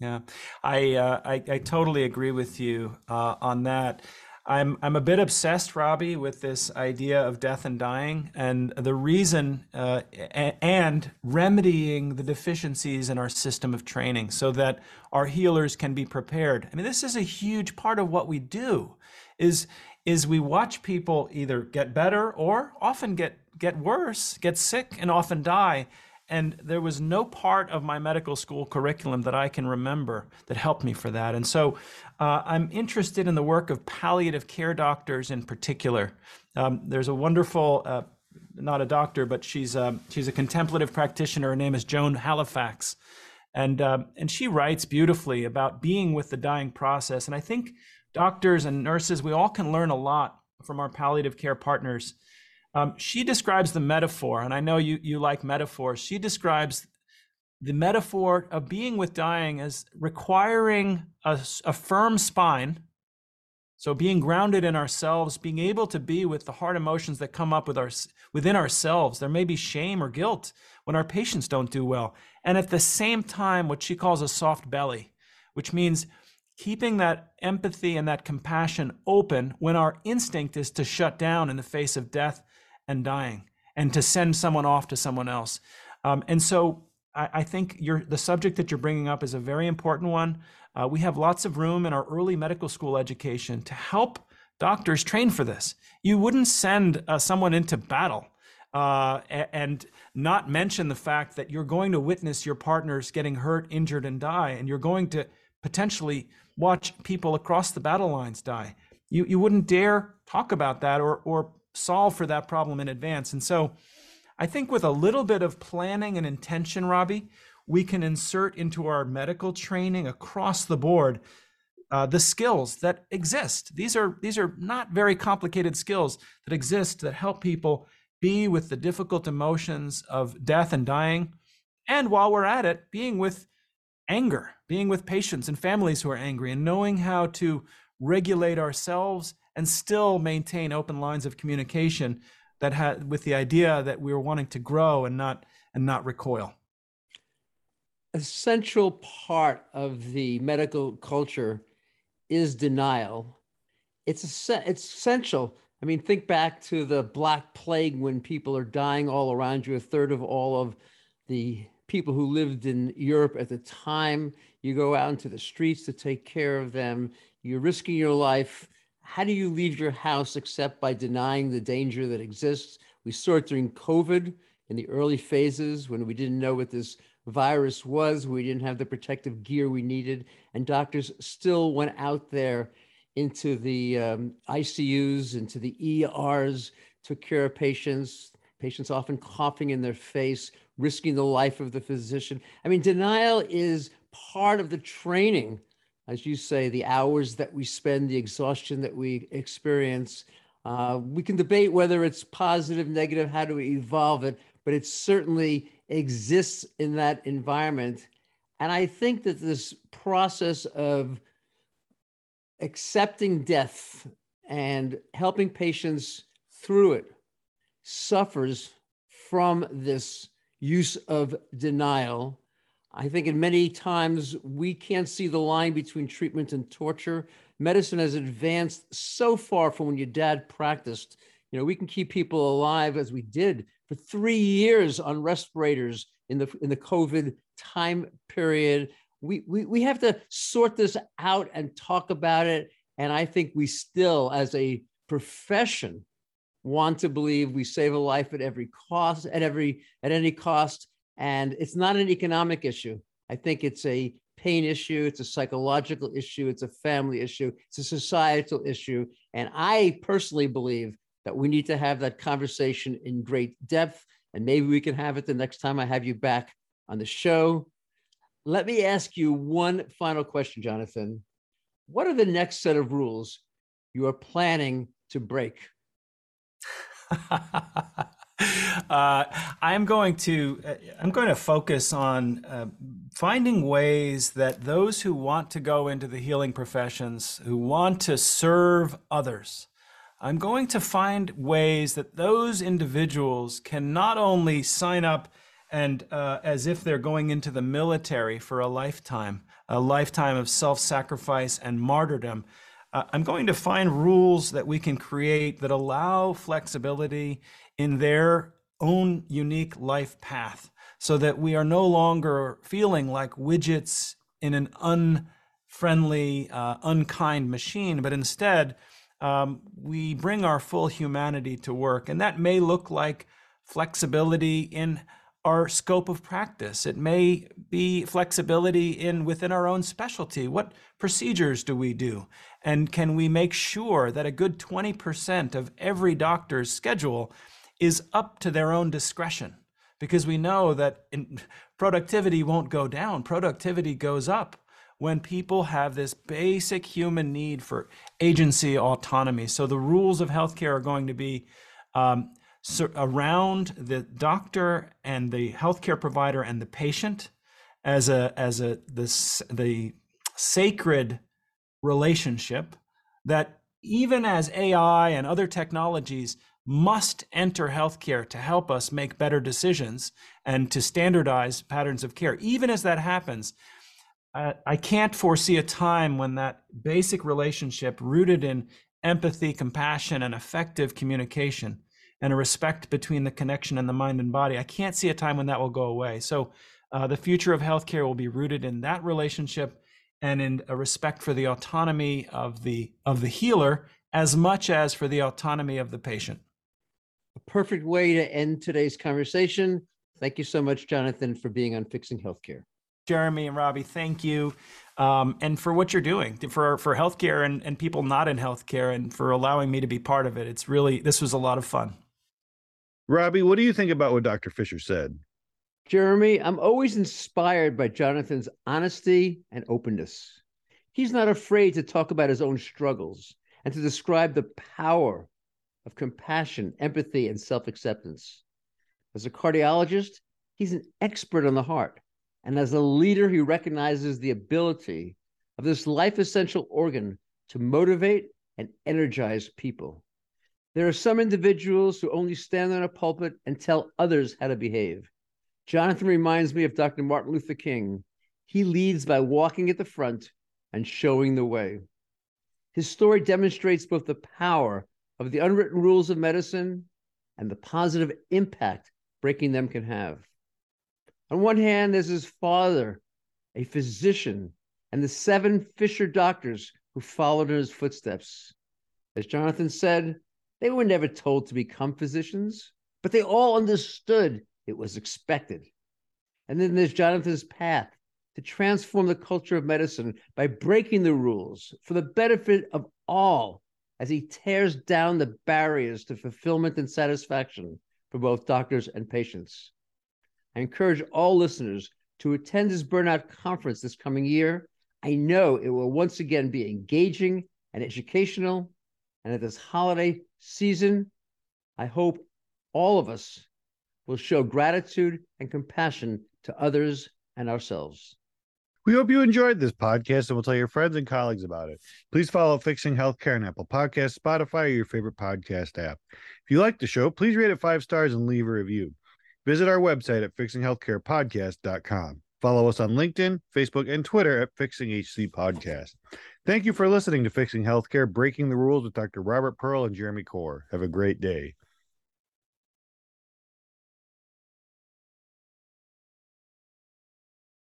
C: Yeah, I, uh, I, I totally agree with you uh, on that. I'm I'm a bit obsessed, Robbie, with this idea of death and dying, and the reason uh, and remedying the deficiencies in our system of training, so that our healers can be prepared. I mean, this is a huge part of what we do. Is is we watch people either get better or often get get worse, get sick and often die. And there was no part of my medical school curriculum that I can remember that helped me for that. And so uh, I'm interested in the work of palliative care doctors in particular. Um, there's a wonderful, uh, not a doctor, but she's a, she's a contemplative practitioner. Her name is Joan Halifax. And, uh, and she writes beautifully about being with the dying process. And I think doctors and nurses, we all can learn a lot from our palliative care partners um, she describes the metaphor, and I know you, you like metaphors. She describes the metaphor of being with dying as requiring a, a firm spine. So being grounded in ourselves, being able to be with the hard emotions that come up with our, within ourselves. There may be shame or guilt when our patients don't do well. And at the same time, what she calls a soft belly, which means keeping that empathy and that compassion open when our instinct is to shut down in the face of death and dying and to send someone off to someone else. Um, and so I, I think the subject that you're bringing up is a very important one. Uh, we have lots of room in our early medical school education to help doctors train for this. You wouldn't send uh, someone into battle uh, and not mention the fact that you're going to witness your partners getting hurt, injured, and die, and you're going to potentially watch people across the battle lines die. You, you wouldn't dare talk about that or, or solve for that problem in advance. And so I think with a little bit of planning and intention, Robbie, we can insert into our medical training across the board uh, the skills that exist. These are these are not very complicated skills that exist that help people be with the difficult emotions of death and dying, and while we're at it, being with anger, being with patients and families who are angry, and knowing how to regulate ourselves and still maintain open lines of communication that had with the idea that we were wanting to grow and not and not recoil.
B: A central part of the medical culture is denial. It's a, it's essential. I mean think back to the black plague when people are dying all around you a third of all of the people who lived in europe at the time you go out into the streets to take care of them you're risking your life how do you leave your house except by denying the danger that exists? We saw it during COVID in the early phases when we didn't know what this virus was. We didn't have the protective gear we needed. And doctors still went out there into the um, ICUs, into the ERs, took care of patients, patients often coughing in their face, risking the life of the physician. I mean, denial is part of the training as you say, the hours that we spend, the exhaustion that we experience. Uh, we can debate whether it's positive, negative, how do we evolve it, but it certainly exists in that environment. And I think that this process of accepting death and helping patients through it suffers from this use of denial I think in many times we can't see the line between treatment and torture. Medicine has advanced so far from when your dad practiced. You know, we can keep people alive as we did for three years on respirators in the in the COVID time period. We, we, we have to sort this out and talk about it. And I think we still, as a profession, want to believe we save a life at every cost, at every at any cost. And it's not an economic issue. I think it's a pain issue, it's a psychological issue, it's a family issue, it's a societal issue. And I personally believe that we need to have that conversation in great depth. And maybe we can have it the next time I have you back on the show. Let me ask you one final question, Jonathan. What are the next set of rules you are planning to break? *laughs*
C: uh, I'm going to uh, I'm going to focus on uh, finding ways that those who want to go into the healing professions, who want to serve others, I'm going to find ways that those individuals can not only sign up and uh, as if they're going into the military for a lifetime, a lifetime of self-sacrifice and martyrdom. Uh, I'm going to find rules that we can create that allow flexibility in their own unique life path so that we are no longer feeling like widgets in an unfriendly, uh, unkind machine, but instead um, we bring our full humanity to work. And that may look like flexibility in our scope of practice. It may be flexibility in within our own specialty. What procedures do we do? And can we make sure that a good 20% of every doctor's schedule is up to their own discretion? Because we know that productivity won't go down, productivity goes up when people have this basic human need for agency autonomy. So the rules of healthcare are going to be um, around the doctor and the healthcare provider and the patient as a as a the the sacred relationship that even as AI and other technologies must enter healthcare to help us make better decisions and to standardize patterns of care. Even as that happens, I can't foresee a time when that basic relationship rooted in empathy, compassion, and effective communication and a respect between the connection and the mind and body. I can't see a time when that will go away. So uh, the future of healthcare will be rooted in that relationship and in a respect for the autonomy of the of the healer as much as for the autonomy of the patient.
B: A perfect way to end today's conversation. Thank you so much, Jonathan, for being on Fixing Healthcare.
C: Jeremy and Robbie, thank you. Um, and for what you're doing for, for healthcare and, and people not in healthcare and for allowing me to be part of it. It's really, this was a lot of fun.
A: Robbie, what do you think about what Dr. Fisher said?
B: Jeremy, I'm always inspired by Jonathan's honesty and openness. He's not afraid to talk about his own struggles and to describe the power of compassion, empathy, and self acceptance. As a cardiologist, he's an expert on the heart. And as a leader, he recognizes the ability of this life essential organ to motivate and energize people. There are some individuals who only stand on a pulpit and tell others how to behave. Jonathan reminds me of Dr. Martin Luther King. He leads by walking at the front and showing the way. His story demonstrates both the power of the unwritten rules of medicine and the positive impact breaking them can have. On one hand, there's his father, a physician, and the seven Fisher doctors who followed in his footsteps. As Jonathan said, they were never told to become physicians, but they all understood it was expected. And then there's Jonathan's path to transform the culture of medicine by breaking the rules for the benefit of all as he tears down the barriers to fulfillment and satisfaction for both doctors and patients. I encourage all listeners to attend his burnout conference this coming year. I know it will once again be engaging and educational. And at this holiday season, I hope all of us will show gratitude and compassion to others and ourselves.
A: We hope you enjoyed this podcast and will tell your friends and colleagues about it. Please follow Fixing Healthcare on Apple Podcasts, Spotify, or your favorite podcast app. If you like the show, please rate it five stars and leave a review. Visit our website at fixinghealthcarepodcast.com. Follow us on LinkedIn, Facebook, and Twitter at Fixing HC Podcast. Thank you for listening to Fixing Healthcare Breaking the Rules with Dr. Robert Pearl and Jeremy Corr. Have a great day.